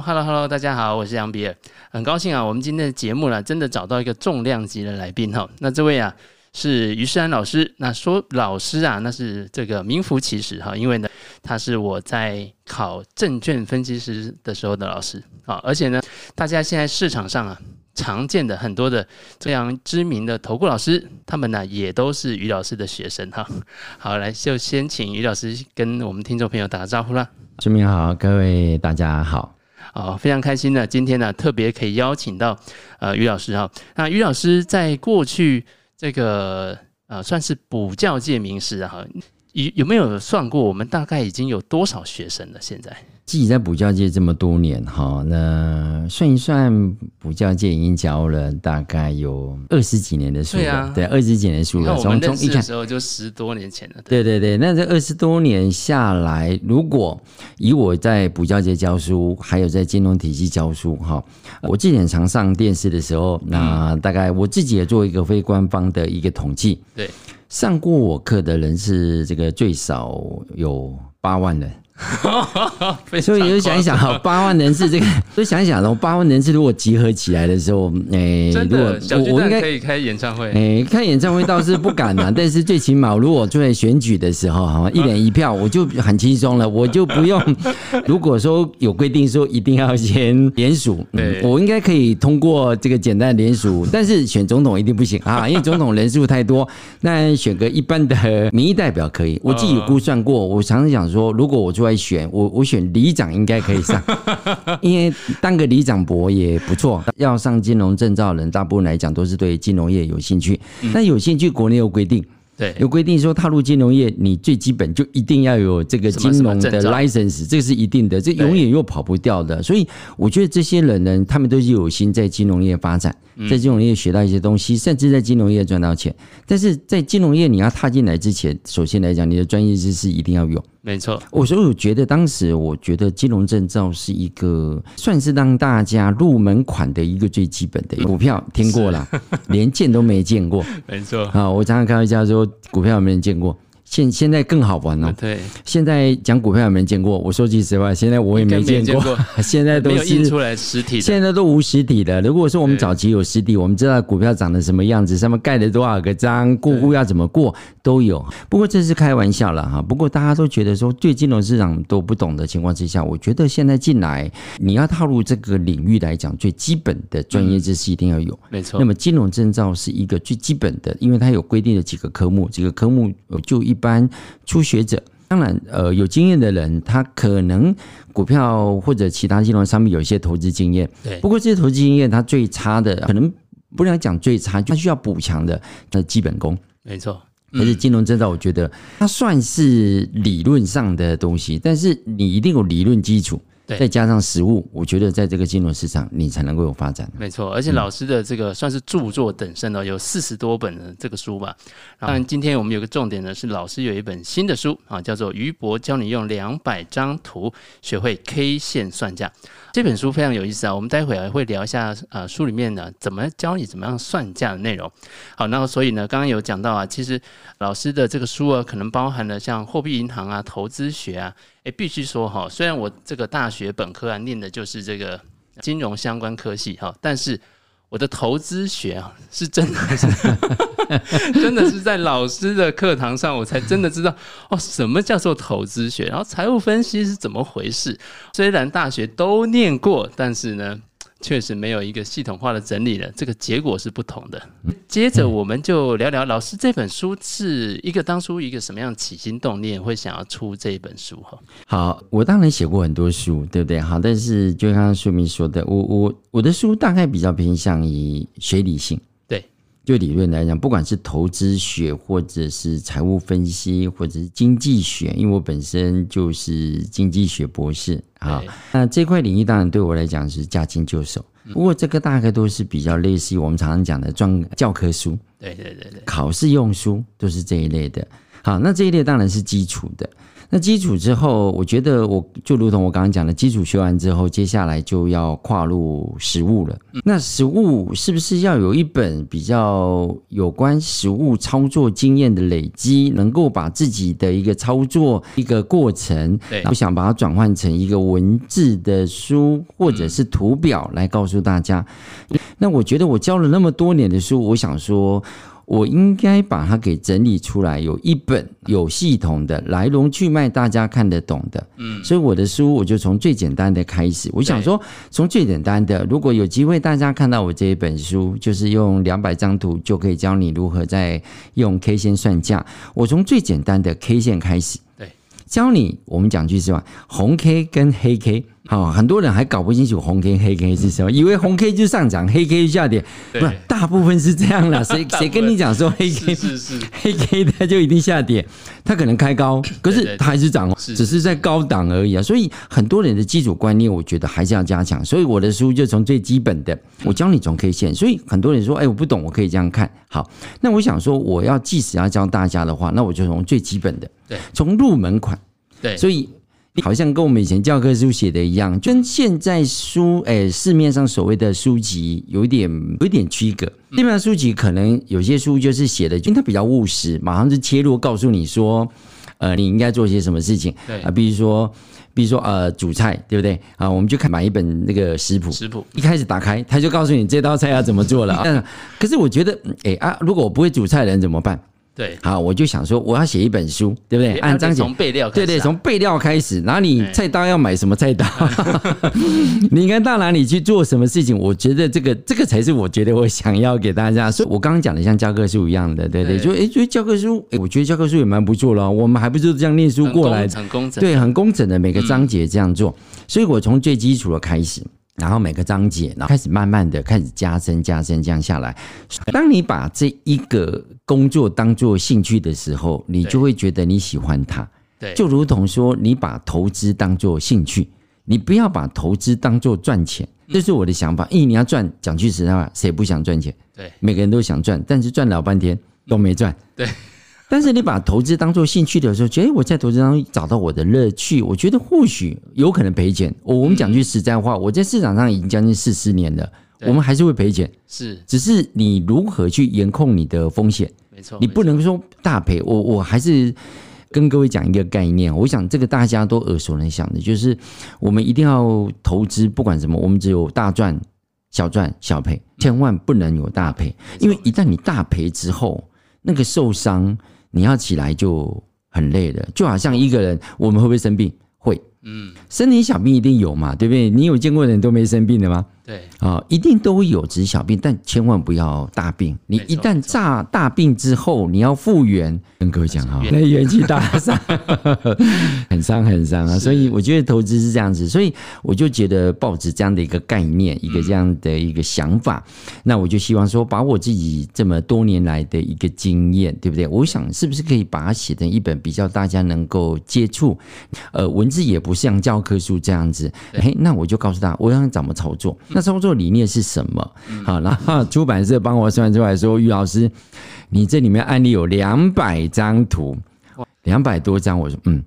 好，Hello Hello，大家好，我是杨比尔，很高兴啊，我们今天的节目呢，真的找到一个重量级的来宾哈。那这位啊是于世安老师，那说老师啊，那是这个名副其实哈，因为呢，他是我在考证券分析师的时候的老师啊，而且呢，大家现在市场上啊。常见的很多的这样知名的投顾老师，他们呢也都是于老师的学生哈。好，来就先请于老师跟我们听众朋友打个招呼啦。居民好，各位大家好，啊，非常开心呢，今天呢特别可以邀请到呃于老师哈。那于老师在过去这个呃算是补教界名师哈，有有没有算过我们大概已经有多少学生了？现在？自己在补教界这么多年哈，那算一算，补教界已经教了大概有二十几年的书了。对啊，对，二十几年书了。从从一开始时候就十多年前了。对对对，那这二十多年下来，如果以我在补教界教书，还有在金融体系教书哈，我之前常上电视的时候，那大概我自己也做一个非官方的一个统计。对，上过我课的人是这个最少有八万人。所以就想一想，好，八万人次这个，就想一想，然后八万人次如果集合起来的时候，哎、欸，如果我我应该可以开演唱会，哎、欸，开演唱会倒是不敢啊，但是最起码如果做在选举的时候，哈，一人一票，我就很轻松了，我就不用。如果说有规定说一定要先联署，嗯，我应该可以通过这个简单的联署，但是选总统一定不行啊，因为总统人数太多。那选个一般的民意代表可以，我自己有估算过，我常常想说，如果我做来选我，我选里长应该可以上，因为当个里长伯也不错。要上金融证照的人，大部分来讲都是对金融业有兴趣。但有兴趣，国内有规定，对，有规定说踏入金融业，你最基本就一定要有这个金融的 license，这是一定的，这永远又跑不掉的。所以我觉得这些人呢，他们都是有心在金融业发展，在金融业学到一些东西，甚至在金融业赚到钱。但是在金融业你要踏进来之前，首先来讲，你的专业知识一定要有。没错，我所以我觉得当时我觉得金融证照是一个算是让大家入门款的一个最基本的股票，听过了，连见都没见过。没错，啊，我常常开玩笑说，股票有没有人见过？现现在更好玩了，对，现在讲股票有没有见过？我说句实话，现在我也没见过，现在都是印出来实体，现在都无实体的。如果说我们早期有实体，我们知道股票长得什么样子，上面盖了多少个章，过户要怎么过都有。不过这是开玩笑了哈。不过大家都觉得说，对金融市场都不懂的情况之下，我觉得现在进来你要踏入这个领域来讲，最基本的专业知识一定要有。没错。那么金融证照是一个最基本的，因为它有规定的几个科目，几个科目就一。一般初学者，当然，呃，有经验的人，他可能股票或者其他金融商品有一些投资经验。对。不过这些投资经验，他最差的，可能不能讲最差，他需要补强的，的基本功。没错。而且金融证照，我觉得它算是理论上的东西，但是你一定有理论基础。再加上实物，我觉得在这个金融市场，你才能够有发展。没错，而且老师的这个算是著作等身哦，有四十多本的这个书吧。当然，今天我们有个重点呢，是老师有一本新的书啊，叫做《于博教你用两百张图学会 K 线算价》。这本书非常有意思啊，我们待会儿会聊一下呃书里面呢怎么教你怎么样算价的内容。好，那所以呢，刚刚有讲到啊，其实老师的这个书啊，可能包含了像货币银行啊、投资学啊。诶，必须说哈，虽然我这个大学本科啊念的就是这个金融相关科系哈，但是我的投资学啊是真的是 真的是在老师的课堂上，我才真的知道哦，什么叫做投资学，然后财务分析是怎么回事。虽然大学都念过，但是呢。确实没有一个系统化的整理了，这个结果是不同的。接着我们就聊聊老师这本书是一个当初一个什么样起心动念会想要出这一本书哈？好，我当然写过很多书，对不对？好，但是就刚刚书名说的，我我我的书大概比较偏向于学理性。就理论来讲，不管是投资学，或者是财务分析，或者是经济学，因为我本身就是经济学博士啊。那这块领域当然对我来讲是驾轻就熟。不过这个大概都是比较类似于我们常常讲的专教科书，对对对对，考试用书都是这一类的。好，那这一类当然是基础的。那基础之后，我觉得我就如同我刚刚讲的，基础学完之后，接下来就要跨入实务了。那实务是不是要有一本比较有关实务操作经验的累积，能够把自己的一个操作一个过程，我想把它转换成一个文字的书或者是图表来告诉大家。那我觉得我教了那么多年的书，我想说。我应该把它给整理出来，有一本有系统的来龙去脉，大家看得懂的。嗯，所以我的书我就从最简单的开始。我想说，从最简单的，如果有机会大家看到我这一本书，就是用两百张图就可以教你如何在用 K 线算价。我从最简单的 K 线开始，对，教你。我们讲句实话，红 K 跟黑 K。好，很多人还搞不清楚红 K 黑 K 是什么，以为红 K 就上涨，黑 K 就下跌。不是，大部分是这样的。谁谁跟你讲说黑 K 是是黑 K 它就一定下跌？它可能开高，可是它还是涨，只是在高档而已啊。所以很多人的基础观念，我觉得还是要加强。所以我的书就从最基本的，我教你从 K 线。所以很多人说，哎，我不懂，我可以这样看。好，那我想说，我要即使要教大家的话，那我就从最基本的，对，从入门款。对，所以。好像跟我们以前教科书写的一样，跟现在书诶、欸、市面上所谓的书籍有一点有一点区隔。这边书籍可能有些书就是写的，因为它比较务实，马上就切入告诉你说，呃，你应该做些什么事情。对啊，比如说，比如说呃，煮菜对不对啊？我们就看买一本那个食谱，食谱一开始打开，他就告诉你这道菜要怎么做了啊。可是我觉得，哎、欸、啊，如果我不会煮菜的人怎么办？对，好，我就想说，我要写一本书，对不对？按章节，从备料对对，从备料开始，哪里菜刀要买什么菜刀，你应该到哪里去做什么事情？我觉得这个这个才是我觉得我想要给大家。所以我刚刚讲的像教科书一样的，对对，就哎，觉得教科书，哎，我觉得教科书也蛮不错了。我们还不是这样念书过来，很工整，对，很工整的每个章节这样做。所以我从最基础的开始。然后每个章节，然后开始慢慢的开始加深、加深，这样下来。当你把这一个工作当做兴趣的时候，你就会觉得你喜欢它。对，就如同说，你把投资当做兴趣，你不要把投资当做赚钱。这是我的想法。因为你要赚，讲句实在话，谁不想赚钱？对，每个人都想赚，但是赚老半天都没赚。对。但是你把投资当做兴趣的时候，觉得我在投资当中找到我的乐趣，我觉得或许有可能赔钱。我们讲句实在话，我在市场上已经将近四十年了，我们还是会赔钱。是，只是你如何去严控你的风险？没错，你不能说大赔。我我还是跟各位讲一个概念，我想这个大家都耳熟能详的，就是我们一定要投资，不管什么，我们只有大赚、小赚、小赔，千万不能有大赔，因为一旦你大赔之后，那个受伤。你要起来就很累了，就好像一个人，我们会不会生病？会，嗯，生你小病一定有嘛，对不对？你有见过人都没生病的吗？对啊，一定都会有只小病，但千万不要大病。你一旦炸大病之后，你要复原，跟各位讲哈，那元气大伤，很伤很伤啊。所以我觉得投资是这样子，所以我就觉得抱着这样的一个概念，一个这样的一个想法，那我就希望说，把我自己这么多年来的一个经验，对不对？我想是不是可以把它写成一本比较大家能够接触，呃，文字也不像教科书这样子。哎，那我就告诉他，我要怎么操作。那操作理念是什么？好，然后出版社帮我算出来说，于老师，你这里面案例有两百张图，两百多张。我说，嗯，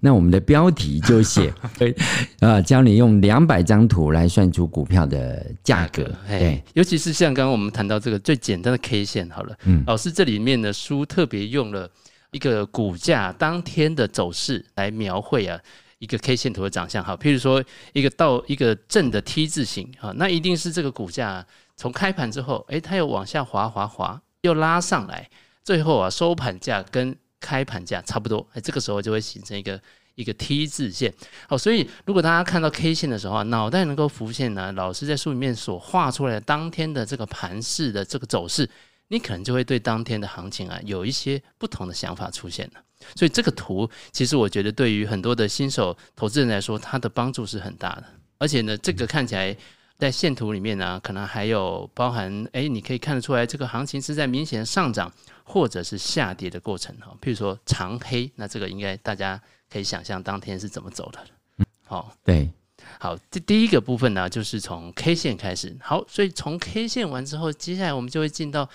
那我们的标题就写，啊，教你用两百张图来算出股票的价格。对，尤其是像刚刚我们谈到这个最简单的 K 线，好了，嗯，老师这里面的书特别用了一个股价当天的走势来描绘啊。一个 K 线图的长相，哈，譬如说一个倒一个正的 T 字形，哈，那一定是这个股价从开盘之后，诶，它又往下滑滑滑，又拉上来，最后啊收盘价跟开盘价差不多，诶，这个时候就会形成一个一个 T 字线，好，所以如果大家看到 K 线的时候啊，脑袋能够浮现呢，老师在书里面所画出来的当天的这个盘势的这个走势，你可能就会对当天的行情啊有一些不同的想法出现了。所以这个图，其实我觉得对于很多的新手投资人来说，它的帮助是很大的。而且呢，这个看起来在线图里面呢，可能还有包含，哎，你可以看得出来，这个行情是在明显上涨或者是下跌的过程哈。譬如说长黑，那这个应该大家可以想象当天是怎么走的。好，对，好，这第一个部分呢，就是从 K 线开始。好，所以从 K 线完之后，接下来我们就会进到。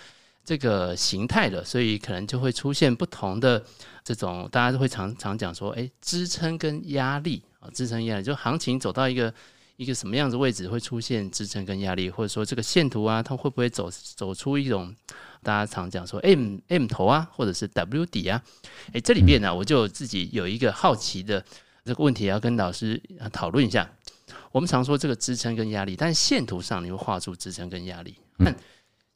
这个形态的，所以可能就会出现不同的这种，大家都会常常讲说，哎，支撑跟压力啊，支撑压力，就行情走到一个一个什么样子位置会出现支撑跟压力，或者说这个线图啊，它会不会走走出一种大家常讲说 M M 头啊，或者是 W 底啊？哎，这里面呢，我就自己有一个好奇的这个问题要跟老师讨论一下。我们常说这个支撑跟压力，但是线图上你会画出支撑跟压力，但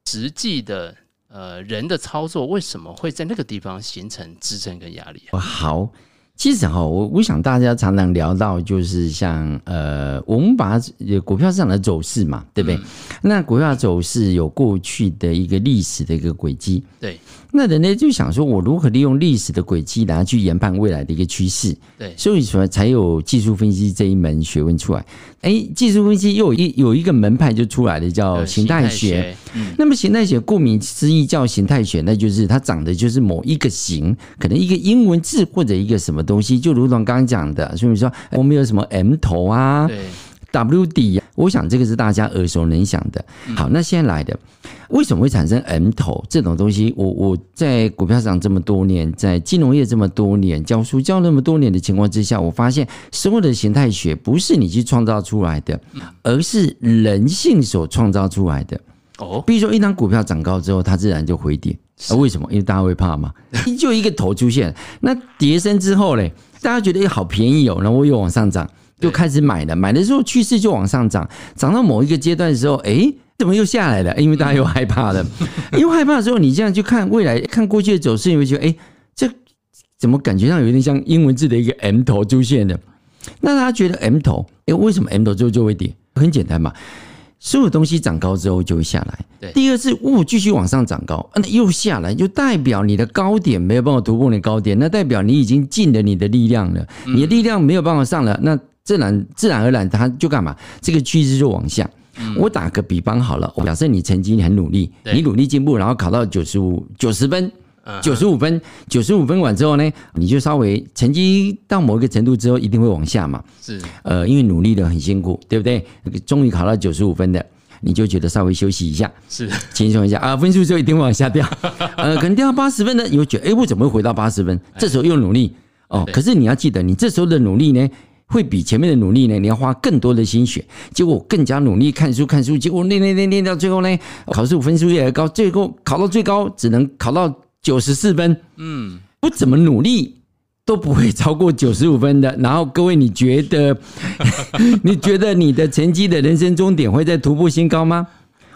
实际的。呃，人的操作为什么会在那个地方形成支撑跟压力哇？好，其实哈，我我想大家常常聊到，就是像呃，我们把股票市场的走势嘛，对不对？嗯、那股票走势有过去的一个历史的一个轨迹，对。那人家就想说，我如何利用历史的轨迹然后去研判未来的一个趋势？对，所以说才有技术分析这一门学问出来。哎，技术分析又有一有一个门派就出来了，叫形态学。嗯，那么形态学顾名思义叫形态学，那就是它长的就是某一个形，可能一个英文字或者一个什么东西，就如同刚刚讲的，所以说我们有什么 M 头啊？对。W 底，我想这个是大家耳熟能详的。好，那现在来的，为什么会产生 M 头这种东西？我我在股票市场这么多年，在金融业这么多年，教书教那么多年的情况之下，我发现所有的形态学不是你去创造出来的，而是人性所创造出来的。哦，比如说一张股票涨高之后，它自然就回跌。啊，为什么？因为大家会怕嘛，就一个头出现，那跌升之后嘞，大家觉得好便宜哦，然后又往上涨。就开始买了，买的时候趋势就往上涨，涨到某一个阶段的时候，哎，怎么又下来了？因为大家又害怕了，因为害怕的时候，你这样去看未来，看过去的走势，你会觉得，哎，这怎么感觉上有点像英文字的一个 M 头出现的？那大家觉得 M 头，哎，为什么 M 头之后就会跌？很简单嘛，所有东西涨高之后就会下来。对，第二次，物，继续往上涨高，那又下来，就代表你的高点没有办法突破你的高点，那代表你已经尽了你的力量了，你的力量没有办法上了，那。自然自然而然，它就干嘛？这个趋势就往下。我打个比方好了，假设你曾经很努力，你努力进步，然后考到九十五九十分，九十五分，九十五分完之后呢，你就稍微成绩到某一个程度之后，一定会往下嘛。是，呃，因为努力的很辛苦，对不对？终于考到九十五分的，你就觉得稍微休息一下，是轻松一下啊，分数就一定会往下掉。呃，可能掉到八十分呢，你会觉得，哎，我怎么会回到八十分？这时候又努力哦。可是你要记得，你这时候的努力呢？会比前面的努力呢，你要花更多的心血。结果更加努力看书看书，结果练练练练到最后呢，考试分数越来越高，最后考到最高只能考到九十四分。嗯，不怎么努力都不会超过九十五分的。然后各位，你觉得 你觉得你的成绩的人生终点会在徒步新高吗？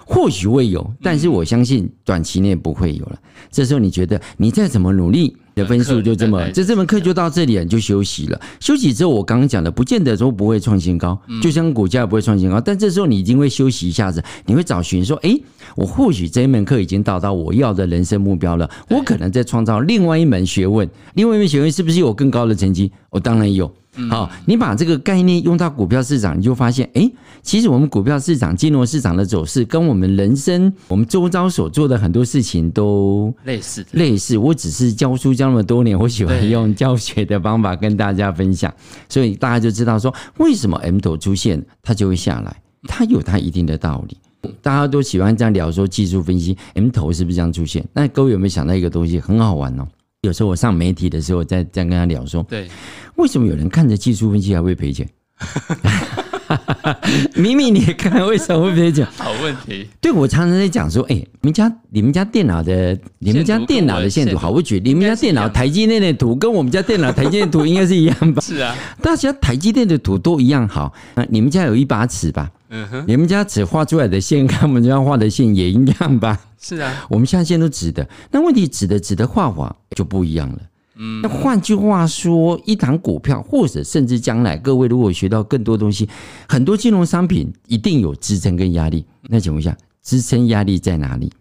或许会有，但是我相信短期内不会有了。这时候你觉得你再怎么努力？的分数就这么，这这门课就到这里，你就休息了。休息之后，我刚刚讲的，不见得说不会创新高，就像股价也不会创新高。但这时候你一定会休息一下子，你会找寻说，哎，我或许这一门课已经达到我要的人生目标了，我可能在创造另外一门学问，另外一门学问是不是有更高的成绩？我当然有。好，你把这个概念用到股票市场，你就发现，哎，其实我们股票市场、金融市场的走势，跟我们人生、我们周遭所做的很多事情都类似。类似，我只是教书教那么多年，我喜欢用教学的方法跟大家分享，所以大家就知道说，为什么 M 头出现，它就会下来，它有它一定的道理。大家都喜欢这样聊说技术分析，M 头是不是这样出现？那各位有没有想到一个东西，很好玩哦？有时候我上媒体的时候，我在这样跟他聊说，对，为什么有人看着技术分析还会赔钱？明明你也看，为什么会赔钱？好问题。对，我常常在讲说，哎，你们家你们家电脑的你们家电脑的线图好不举？你们家电脑台积电的图跟我们家电脑 台积电的图应该是一样吧？是啊，大家台积电的图都一样好。那你们家有一把尺吧？嗯哼，你们家尺画出来的线跟我们家画的线也一样吧？是啊，我们现在线都直的，那问题直的直的画法就不一样了。嗯，那换句话说，一档股票或者甚至将来，各位如果学到更多东西，很多金融商品一定有支撑跟压力。那请问一下，支撑压力在哪里？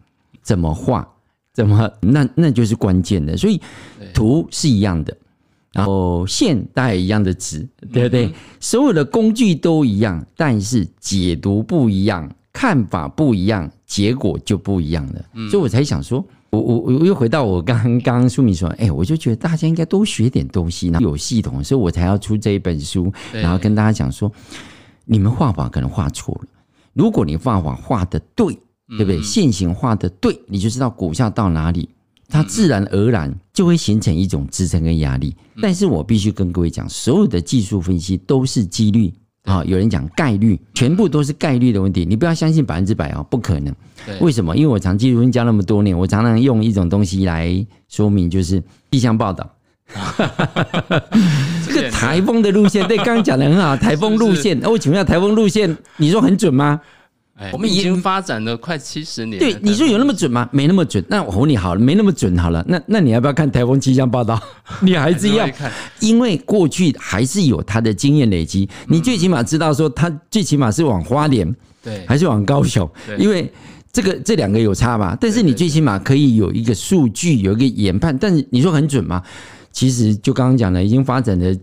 怎么画？怎么？那那就是关键的。所以图是一样的。然后线大概一样的值，对不对？所有的工具都一样，但是解读不一样，看法不一样，结果就不一样了。所以我才想说，我我我又回到我刚刚刚书名说，哎，我就觉得大家应该多学点东西，然后有系统，所以我才要出这一本书，然后跟大家讲说，你们画法可能画错了，如果你画法画的对，对不对？线型画的对，你就知道股价到哪里，它自然而然就会形成一种支撑跟压力。但是我必须跟各位讲，所有的技术分析都是几率啊，有人讲概率，全部都是概率的问题，你不要相信百分之百哦，不可能。为什么？因为我长技术分析那么多年，我常常用一种东西来说明，就是气象报道。这个台风的路线，对，刚刚讲的很好。台风路线，那我请问一下，台风路线，你说很准吗？我们已经发展了快七十年。对，你说有那么准吗？没那么准。那我问你好了，没那么准好了。那那你要不要看台风气象报道？你还是要看，因为过去还是有他的经验累积。你最起码知道说，他最起码是往花莲，对，还是往高雄？因为这个这两个有差吧？但是你最起码可以有一个数据，有一个研判。但是你说很准吗？其实就刚刚讲的，已经发展了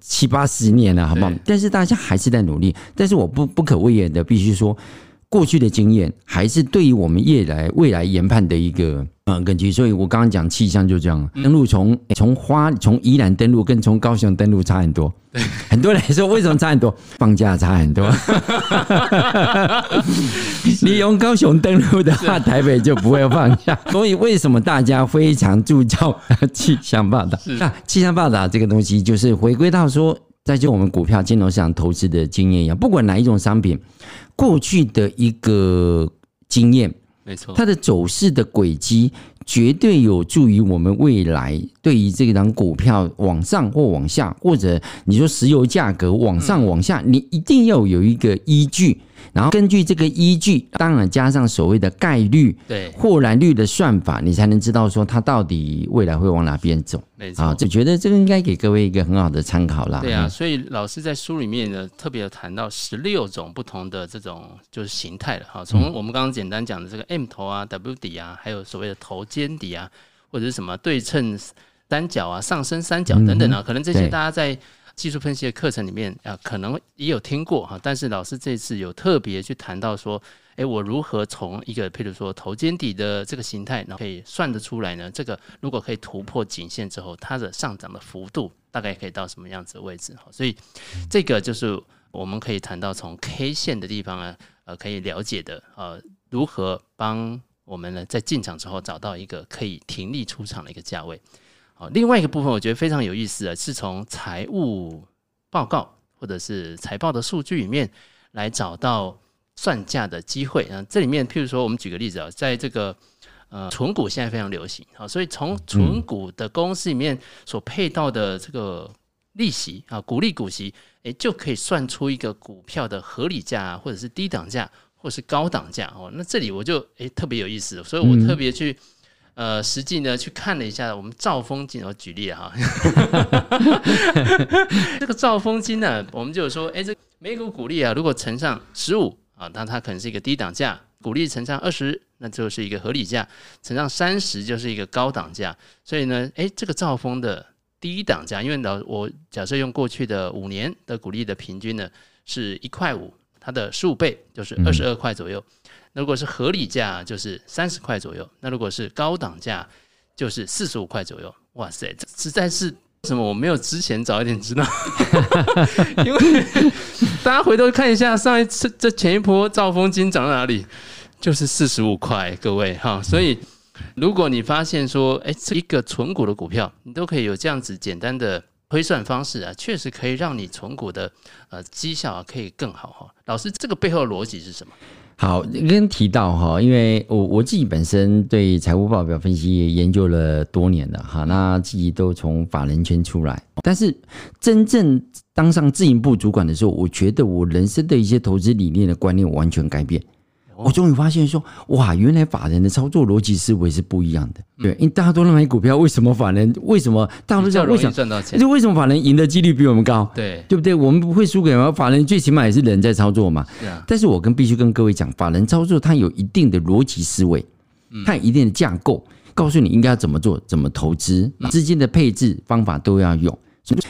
七八十年了，好不好？但是大家还是在努力。但是我不不可讳言的，必须说，过去的经验还是对于我们未来未来研判的一个。嗯，根据，所以我刚刚讲气象就这样，登陆从从花从宜兰登陆跟从高雄登陆差很多，对，很多人说为什么差很多？放假差很多。你用高雄登陆的话，台北就不会放假。所以为什么大家非常注重气象报道？那气象报道这个东西，就是回归到说，在就我们股票金融市场投资的经验一样，不管哪一种商品，过去的一个经验。没错，它的走势的轨迹绝对有助于我们未来对于这张股票往上或往下，或者你说石油价格往上往下，你一定要有一个依据。然后根据这个依据，当然加上所谓的概率、对或然率的算法，你才能知道说它到底未来会往哪边走。没错，就觉得这个应该给各位一个很好的参考啦。对啊，所以老师在书里面呢，特别有谈到十六种不同的这种就是形态了哈。从我们刚刚简单讲的这个 M 头啊、W 底啊，还有所谓的头肩底啊，或者是什么对称三角啊、上升三角等等啊，可能这些大家在。技术分析的课程里面啊，可能也有听过哈，但是老师这次有特别去谈到说，诶，我如何从一个譬如说头肩底的这个形态，然后可以算得出来呢？这个如果可以突破颈线之后，它的上涨的幅度大概可以到什么样子的位置哈？所以这个就是我们可以谈到从 K 线的地方呢，呃，可以了解的呃，如何帮我们呢在进场之后找到一个可以停利出场的一个价位。好，另外一个部分我觉得非常有意思啊是从财务报告或者是财报的数据里面来找到算价的机会啊。这里面，譬如说，我们举个例子啊，在这个呃存股现在非常流行啊，所以从存股的公司里面所配到的这个利息啊，股利股息，诶，就可以算出一个股票的合理价，或者是低档价，或者是高档价哦。那这里我就诶特别有意思，所以我特别去。呃，实际呢去看了一下，我们兆丰金，我举例哈，这个兆丰金呢，我们就说，哎，这每股股利啊，如果乘上十五啊，那它可能是一个低档价；股利乘上二十，那就是一个合理价；乘上三十，就是一个高档价。所以呢，哎，这个兆丰的低档价，因为老我假设用过去的五年的股利的平均呢是一块五，它的十五倍就是二十二块左右。如果是合理价，就是三十块左右；那如果是高档价，就是四十五块左右。哇塞，这实在是什么？我没有之前早一点知道，因为大家回头看一下上一次这前一波兆丰金涨到哪里，就是四十五块，各位哈。所以如果你发现说，哎，这一个存股的股票，你都可以有这样子简单的推算方式啊，确实可以让你存股的呃绩效啊可以更好哈。老师，这个背后的逻辑是什么？好，刚提到哈，因为我我自己本身对财务报表分析也研究了多年了哈，那自己都从法人圈出来，但是真正当上自营部主管的时候，我觉得我人生的一些投资理念的观念完全改变。我终于发现说，哇，原来法人的操作逻辑思维是不一样的。对，因为大家都在买股票，为什么法人？为什么大家都知道为什么赚到钱？就为什么法人赢的几率比我们高？对，对不对？我们不会输给什法人，最起码也是人在操作嘛。是啊。但是我跟必须跟各位讲，法人操作它有一定的逻辑思维，它有一定的架构，告诉你应该要怎么做，怎么投资，资金的配置方法都要用。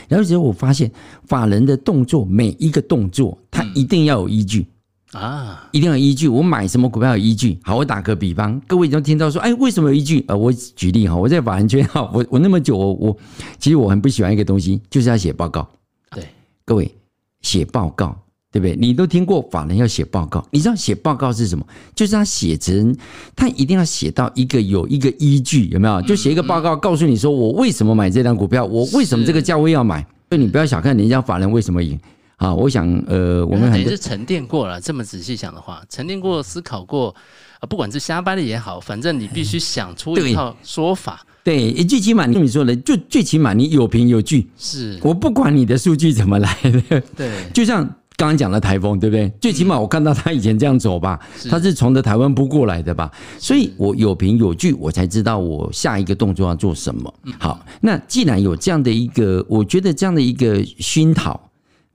然后之后我发现，法人的动作每一个动作，它一定要有依据。啊，一定要依据。我买什么股票有依据。好，我打个比方，各位已经听到说，哎，为什么有依据？呃，我举例哈，我在法人圈哈，我我那么久，我我其实我很不喜欢一个东西，就是要写报告。对，各位写报告对不对？你都听过法人要写报告，你知道写报告是什么？就是他写成，他一定要写到一个有一个依据，有没有？就写一个报告，告诉你说我为什么买这张股票，我为什么这个价位要买。所以你不要小看人家法人为什么赢啊！我想，呃，我们很是沉淀过了，这么仔细想的话，沉淀过、思考过啊，不管是瞎掰的也好，反正你必须想出一套说法。对，最起码你说的，就最起码你有凭有据。是我不管你的数据怎么来的，对，就像。刚刚讲的台风，对不对？最起码我看到他以前这样走吧，他是从的台湾扑过来的吧，所以我有凭有据，我才知道我下一个动作要做什么。好，那既然有这样的一个，我觉得这样的一个熏陶，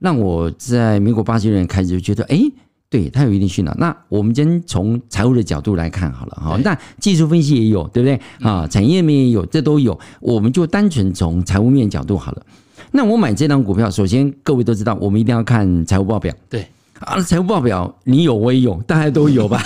让我在民国八十年开始就觉得，哎，对它有一定熏陶。那我们先从财务的角度来看好了哈，那技术分析也有，对不对？啊，产业面也有，这都有，我们就单纯从财务面角度好了。那我买这张股票，首先各位都知道，我们一定要看财务报表。对啊，财务报表你有我也有，大家都有吧？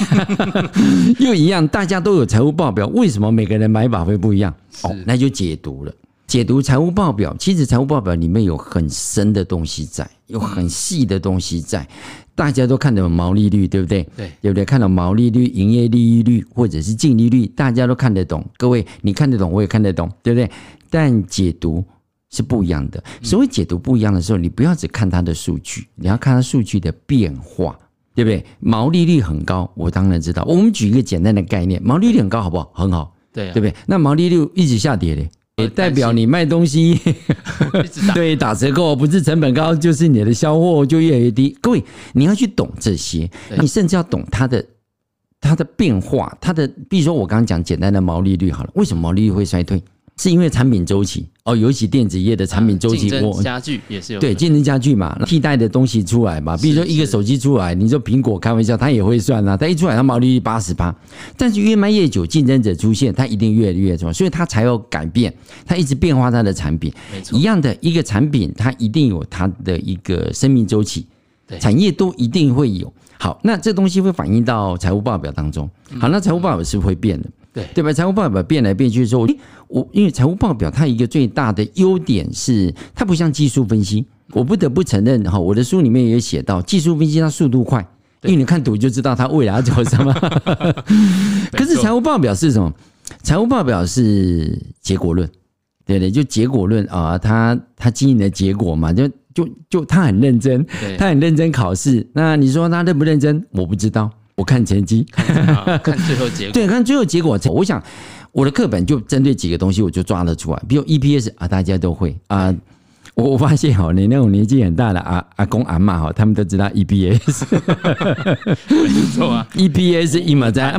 又一样，大家都有财务报表，为什么每个人买法会不一样？哦，那就解读了。解读财务报表，其实财务报表里面有很深的东西在，有很细的东西在。大家都看得懂毛利率，对不对？对，对不对？看到毛利率、营业利益率或者是净利率，大家都看得懂。各位，你看得懂，我也看得懂，对不对？但解读。是不一样的。所谓解读不一样的时候，你不要只看它的数据，你要看它数据的变化，对不对？毛利率很高，我当然知道。我们举一个简单的概念，毛利率很高，好不好？很好，对，啊，对不对？那毛利率一直下跌嘞，也代表你卖东西 对打折扣，不是成本高，就是你的销货就越来越低。各位，你要去懂这些，你甚至要懂它的它的变化，它的，比如说我刚刚讲简单的毛利率好了，为什么毛利率会衰退？是因为产品周期哦，尤其电子业的产品周期，竞争加剧也是有对竞争家具嘛，替代的东西出来嘛，比如说一个手机出来，你说苹果开玩笑，它也会算啊，它一出来它毛利率八十八，但是越卖越久，竞争者出现，它一定越来越重，所以它才有改变，它一直变化它的产品，没错，一样的一个产品，它一定有它的一个生命周期，产业都一定会有。好，那这东西会反映到财务报表当中，好，那财务报表是会变的。对对吧？财务报表变来变去的时候，我因为财务报表它一个最大的优点是，它不像技术分析。我不得不承认哈，我的书里面也写到，技术分析它速度快，因为你看图就知道它未来要做什么。可是财务报表是什么？财务报表是结果论，对对，就结果论啊，它它经营的结果嘛，就就就他很认真，他很认真考试。那你说他认不认真？我不知道。我看成绩，看最后结果。对，看最后结果。我想我的课本就针对几个东西，我就抓得出来。比如 EPS 啊，大家都会啊。我我发现哈，你那种年纪很大的阿阿公阿嬷哈，他们都知道 EPS。没错啊，EPS 伊嘛在，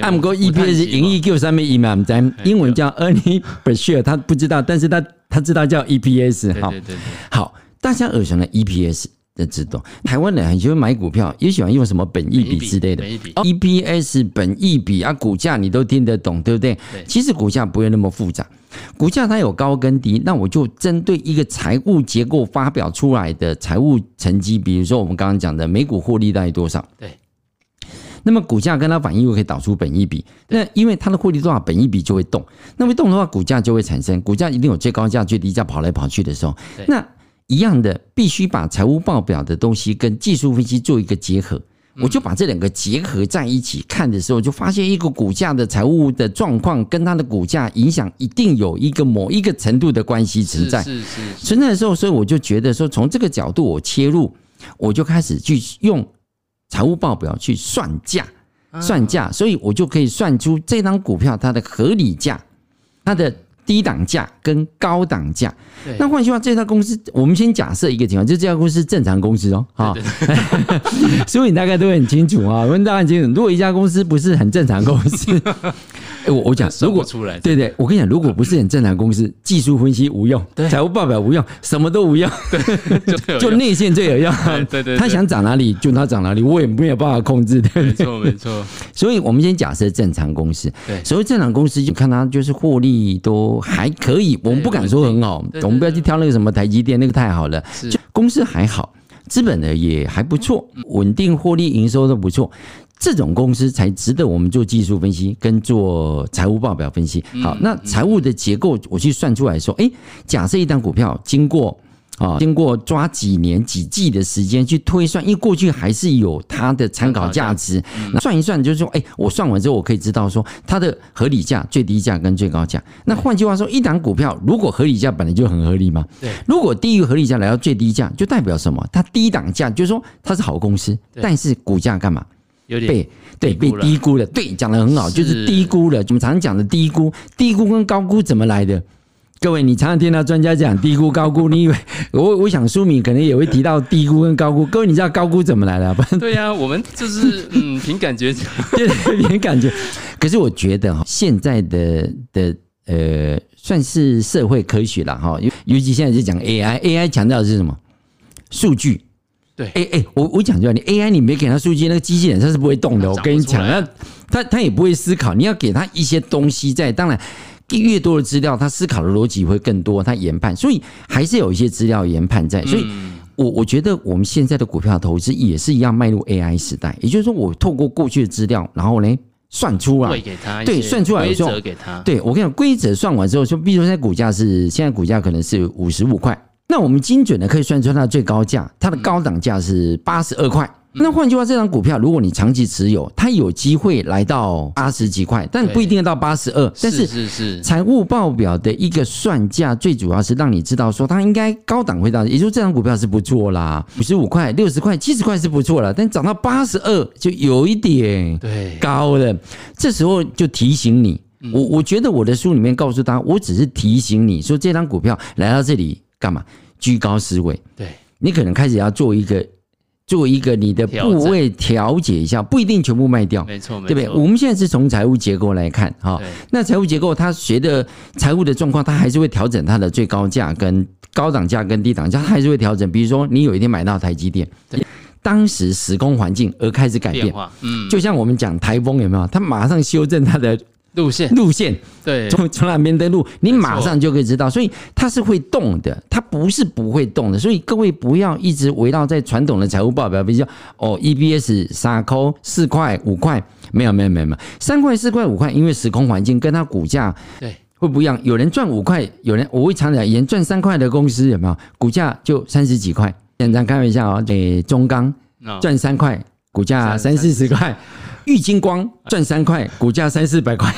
按过 EPS 盈余叫上面伊嘛在，英文叫 earning per share，他不知道，但是他他知道叫 EPS。哈，好，大家耳熟能 EPS。的知道，台湾人很喜欢买股票，也喜欢用什么本益比之类的。EPS 本益比啊，股价你都听得懂，对不对？其实股价不会那么复杂，股价它有高跟低。那我就针对一个财务结构发表出来的财务成绩，比如说我们刚刚讲的每股获利大概多少？对。那么股价跟它反应又可以导出本益比。那因为它的获利多少，本益比就会动。那么动的话，股价就会产生。股价一定有最高价、最低价跑来跑去的时候。那一样的，必须把财务报表的东西跟技术分析做一个结合。我就把这两个结合在一起看的时候，就发现一个股价的财务的状况跟它的股价影响一定有一个某一个程度的关系存在。是是是。存在的时候，所以我就觉得说，从这个角度我切入，我就开始去用财务报表去算价，算价，所以我就可以算出这张股票它的合理价，它的。低档价跟高档价，那换句话，这家公司，我们先假设一个情况，就这家公司是正常公司哦，啊，所以你大概都很清楚啊，我们大概很清楚，如果一家公司不是很正常公司。哎，我我讲，如果出来，对对，我跟你讲，如果不是很正常公司，技术分析无用，财务报表无用，什么都无用，就 就内线最有用。对对，他想涨哪里就他涨哪里，我也没有办法控制。对，没错没错。所以我们先假设正常公司，对，所谓正常公司就看他就是获利都还可以，我们不敢说很好，我们不要去挑那个什么台积电，那个太好了，就公司还好，资本呢也还不错，稳定获利营收都不错。这种公司才值得我们做技术分析跟做财务报表分析。好，那财务的结构我去算出来说，哎，假设一档股票经过啊，经过抓几年几季的时间去推算，因为过去还是有它的参考价值。那算一算，就是说，哎，我算完之后，我可以知道说它的合理价、最低价跟最高价。那换句话说，一档股票如果合理价本来就很合理嘛，对。如果低于合理价来到最低价，就代表什么？它低档价就是说它是好公司，但是股价干嘛？有点被对被低估了。对，讲的很好，就是低估了。我们常常讲的低估，低估跟高估怎么来的？各位，你常常听到专家讲低估、高估，你以为我我想书敏可能也会提到低估跟高估。各位，你知道高估怎么来的？对呀、啊，我们就是嗯，凭感觉，对，凭感觉。可是我觉得哈，现在的的呃，算是社会科学了哈，尤尤其现在是讲 AI，AI 强调的是什么？数据。对，哎哎，我我讲就你 AI，你没给他数据，那个机器人它是不会动的。我跟你讲，那他他也不会思考，你要给他一些东西在，当然。越多的资料，他思考的逻辑会更多，他研判，所以还是有一些资料研判在。所以，我我觉得我们现在的股票投资也是一样迈入 AI 时代。也就是说，我透过过去的资料，然后呢算出来，对，算出来的时候，对我跟你讲，规则算完之后，就比如说现在股价是现在股价可能是五十五块，那我们精准的可以算出它的最高价，它的高档价是八十二块。那换句话，这张股票如果你长期持有，它有机会来到八十几块，但不一定要到八十二。但是是是，财务报表的一个算价，最主要是让你知道说它应该高档会到，也就是这张股票是不错啦，五十五块、六十块、七十块是不错了，但涨到八十二就有一点对高了。这时候就提醒你，我我觉得我的书里面告诉他，我只是提醒你说，这张股票来到这里干嘛？居高思维，对你可能开始要做一个。做一个你的部位调节一下，不一定全部卖掉，没错，对不对？我们现在是从财务结构来看，哈，那财务结构它随着财务的状况，它还是会调整它的最高价跟高档价跟低档价，它还是会调整。比如说，你有一天买到台积电，当时时空环境而开始改变，嗯，就像我们讲台风有没有？它马上修正它的。路线。路线，对，从从哪边的路，你马上就可以知道，所以它是会动的，它不是不会动的，所以各位不要一直围绕在传统的财务报表，比如说哦，EBS 三扣、四块、五块，没有没有没有没有，三块、四块、五块，因为时空环境跟它股价对。会不一样，有人赚五块，有人我会常讲，人赚三块的公司有没有？股价就三十几块，简单开玩笑哦，诶，中钢赚三块，股价三四十块。玉金光赚三块，股价三四百块。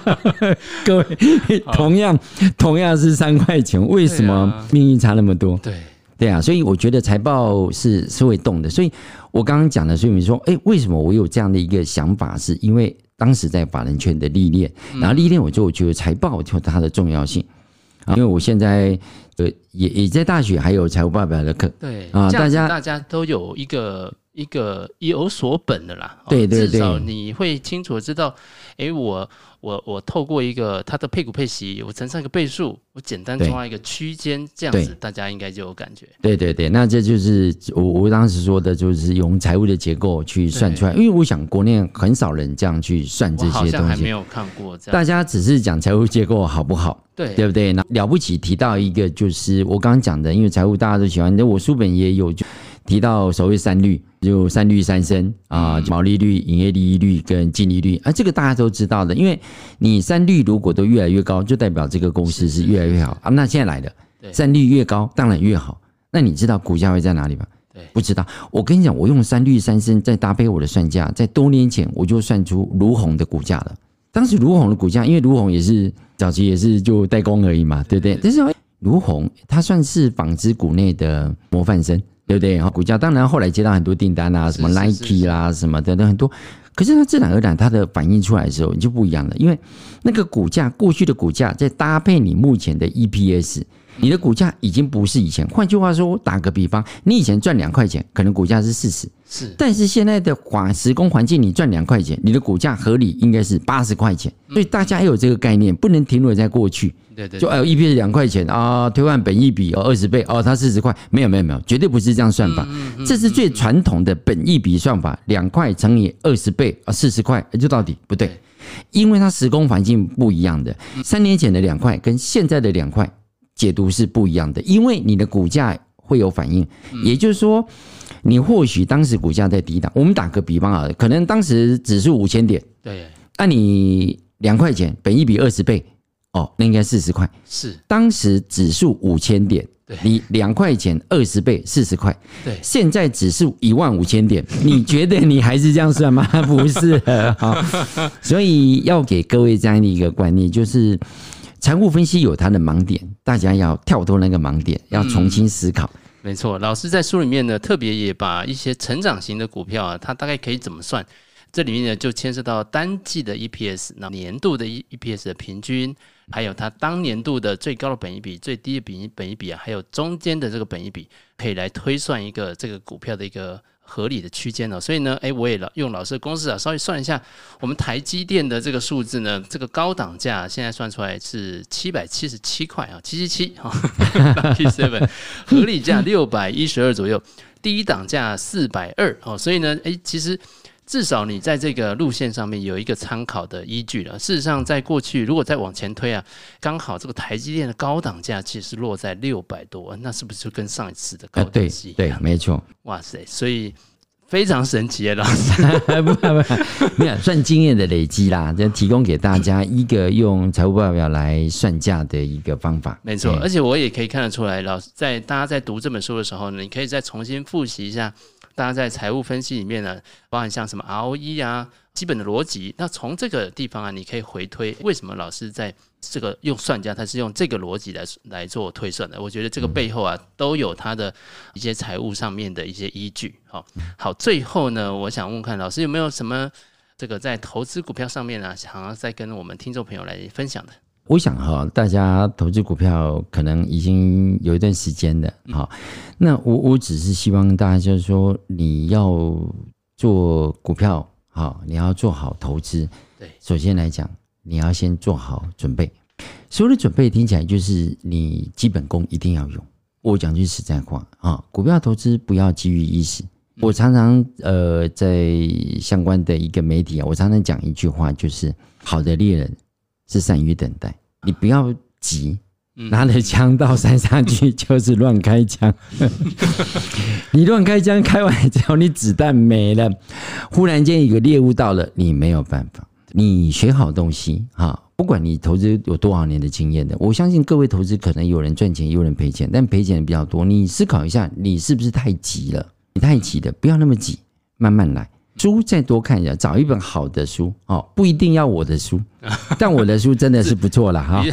各位，同样同样是三块钱，为什么命运差那么多？对对啊，所以我觉得财报是是会动的。所以我刚刚讲的，所以你说，哎，为什么我有这样的一个想法？是因为当时在法人圈的历练，然后历练我就我觉得财报就它的重要性。因为我现在呃也也在大学还有财务报表的课，对啊，大家大家都有一个。一个有所本的啦，对对对，至少你会清楚知道，哎，我我我透过一个它的配股配息，我乘上一个倍数，我简单抓一个区间，这样子大家应该就有感觉。对对对，那这就是我我当时说的，就是用财务的结构去算出来，因为我想国内很少人这样去算这些东西，还没有看过这样。大家只是讲财务结构好不好？对对不对？那了不起提到一个，就是我刚刚讲的，因为财务大家都喜欢，那我书本也有就。提到所谓三率，就三率三升啊，毛利率、营业利率跟净利率啊，这个大家都知道的。因为你三率如果都越来越高，就代表这个公司是越来越好啊。那现在来的三率越高，当然越好。那你知道股价会在哪里吗？对，不知道。我跟你讲，我用三率三升再搭配我的算价，在多年前我就算出卢红的股价了。当时卢红的股价，因为卢红也是早期也是就代工而已嘛，对不对？但是卢红它算是纺织股内的模范生。对不对？然后股价当然后来接到很多订单啊，什么 Nike 啦，什么等等很多。可是它自然而然，它的反应出来的时候，你就不一样了。因为那个股价，过去的股价再搭配你目前的 EPS，你的股价已经不是以前。换句话说，我打个比方，你以前赚两块钱，可能股价是四十，是。但是现在的环时空环境，你赚两块钱，你的股价合理应该是八十块钱。所以大家要有这个概念，不能停留在过去。对对，就哎，EPS 两块钱啊，推换本益比哦二十倍哦，它四十块，没有没有没有，绝对不是这样算法，这是最传统的本益比算法，两块乘以二十倍啊，四十块，就到底不对，因为它时空环境不一样的，三年前的两块跟现在的两块解读是不一样的，因为你的股价会有反应，也就是说，你或许当时股价在低档，我们打个比方啊，可能当时指数五千点，对，那你两块钱，本一比二十倍。哦，那应该四十块。是，当时指数五千点，你两块钱二十倍四十块，对，现在指数一万五千点，你觉得你还是这样算吗？不是，好，所以要给各位这样的一个观念，就是财务分析有它的盲点，大家要跳脱那个盲点，要重新思考。没错，老师在书里面呢，特别也把一些成长型的股票啊，它大概可以怎么算？这里面呢，就牵涉到单季的 EPS，那年度的 E EPS 的平均。还有它当年度的最高的本益比、最低的比本益比啊，还有中间的这个本益比，可以来推算一个这个股票的一个合理的区间哦。所以呢，哎，我也老用老师的公式啊，稍微算一下，我们台积电的这个数字呢，这个高档价现在算出来是七百七十七块啊，七七七哈，Lucky Seven，合理价六百一十二左右，低档价四百二哦。所以呢，哎，其实。至少你在这个路线上面有一个参考的依据了。事实上，在过去如果再往前推啊，刚好这个台积电的高档价其实落在六百多，那是不是就跟上一次的高档是一样？对，对，没错。哇塞，所以非常神奇啊，老师。不不，没有算经验的累积啦，就提供给大家一个用财务报表来算价的一个方法。没错，而且我也可以看得出来，老师在大家在读这本书的时候呢，你可以再重新复习一下。大家在财务分析里面呢，包含像什么 ROE 啊，基本的逻辑。那从这个地方啊，你可以回推为什么老师在这个用算价，他是用这个逻辑来来做推算的。我觉得这个背后啊，都有他的一些财务上面的一些依据。好，好，最后呢，我想问看老师有没有什么这个在投资股票上面呢，想要再跟我们听众朋友来分享的？我想哈，大家投资股票可能已经有一段时间了，好，那我我只是希望大家就是说，你要做股票，好，你要做好投资。对，首先来讲，你要先做好准备。所有的准备听起来就是你基本功一定要有。我讲句实在话啊，股票投资不要基于一时。我常常呃在相关的一个媒体啊，我常常讲一句话，就是好的猎人是善于等待。你不要急，拿着枪到山上去 就是乱开枪。你乱开枪，开完之后你子弹没了，忽然间一个猎物到了，你没有办法。你学好东西哈，不管你投资有多少年的经验的，我相信各位投资可能有人赚钱，有人赔钱，但赔钱的比较多。你思考一下，你是不是太急了？你太急了，不要那么急，慢慢来。书再多看一下，找一本好的书哦，不一定要我的书，但我的书真的是不错了哈，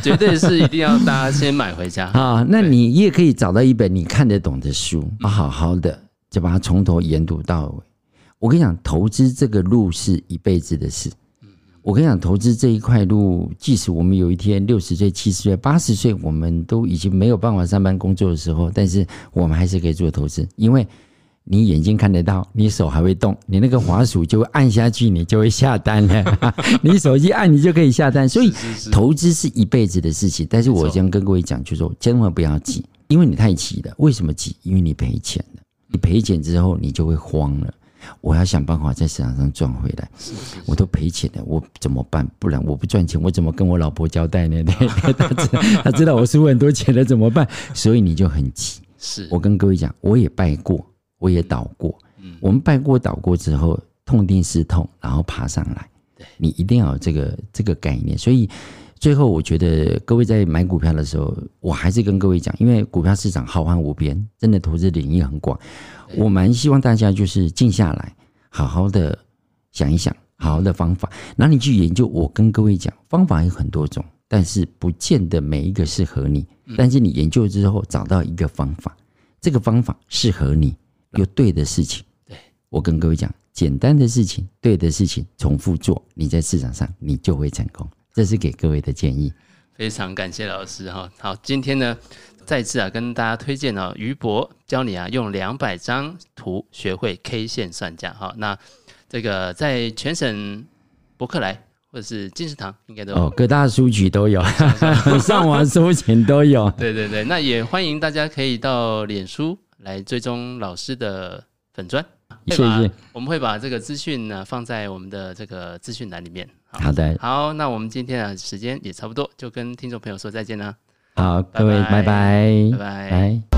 绝对是一定要大家先买回家 啊。那你也可以找到一本你看得懂的书，好好的就把它从头研读到尾。我跟你讲，投资这个路是一辈子的事。我跟你讲，投资这一块路，即使我们有一天六十岁、七十岁、八十岁，我们都已经没有办法上班工作的时候，但是我们还是可以做投资，因为。你眼睛看得到，你手还会动，你那个滑鼠就会按下去，你就会下单了。你手机按，你就可以下单。所以投资是一辈子的事情。但是我先跟各位讲，就是说千万不要急，因为你太急了。为什么急？因为你赔钱了。你赔钱之后，你就会慌了。我要想办法在市场上赚回来。我都赔钱了，我怎么办？不然我不赚钱，我怎么跟我老婆交代呢？对，他知道，他知道我输很多钱了，怎么办？所以你就很急。是我跟各位讲，我也败过。我也倒过，我们败过倒过之后，痛定思痛，然后爬上来。你一定要有这个这个概念。所以最后，我觉得各位在买股票的时候，我还是跟各位讲，因为股票市场浩瀚无边，真的投资领域很广。我蛮希望大家就是静下来，好好的想一想，好好的方法，哪里去研究。我跟各位讲，方法有很多种，但是不见得每一个适合你。但是你研究之后，找到一个方法，这个方法适合你。有对的事情，对，我跟各位讲，简单的事情，对的事情，重复做，你在市场上你就会成功。这是给各位的建议。非常感谢老师哈。好，今天呢，再次啊跟大家推荐哦，于博教你啊用两百张图学会 K 线算价哈。那这个在全省博客来或者是金石堂应该都有，哦，各大书局都有，上网搜寻都有。对对对，那也欢迎大家可以到脸书。来追踪老师的粉专，谢谢。我们会把这个资讯呢放在我们的这个资讯栏里面。好的，好，那我们今天的时间也差不多，就跟听众朋友说再见了。好，各位，拜拜，拜拜。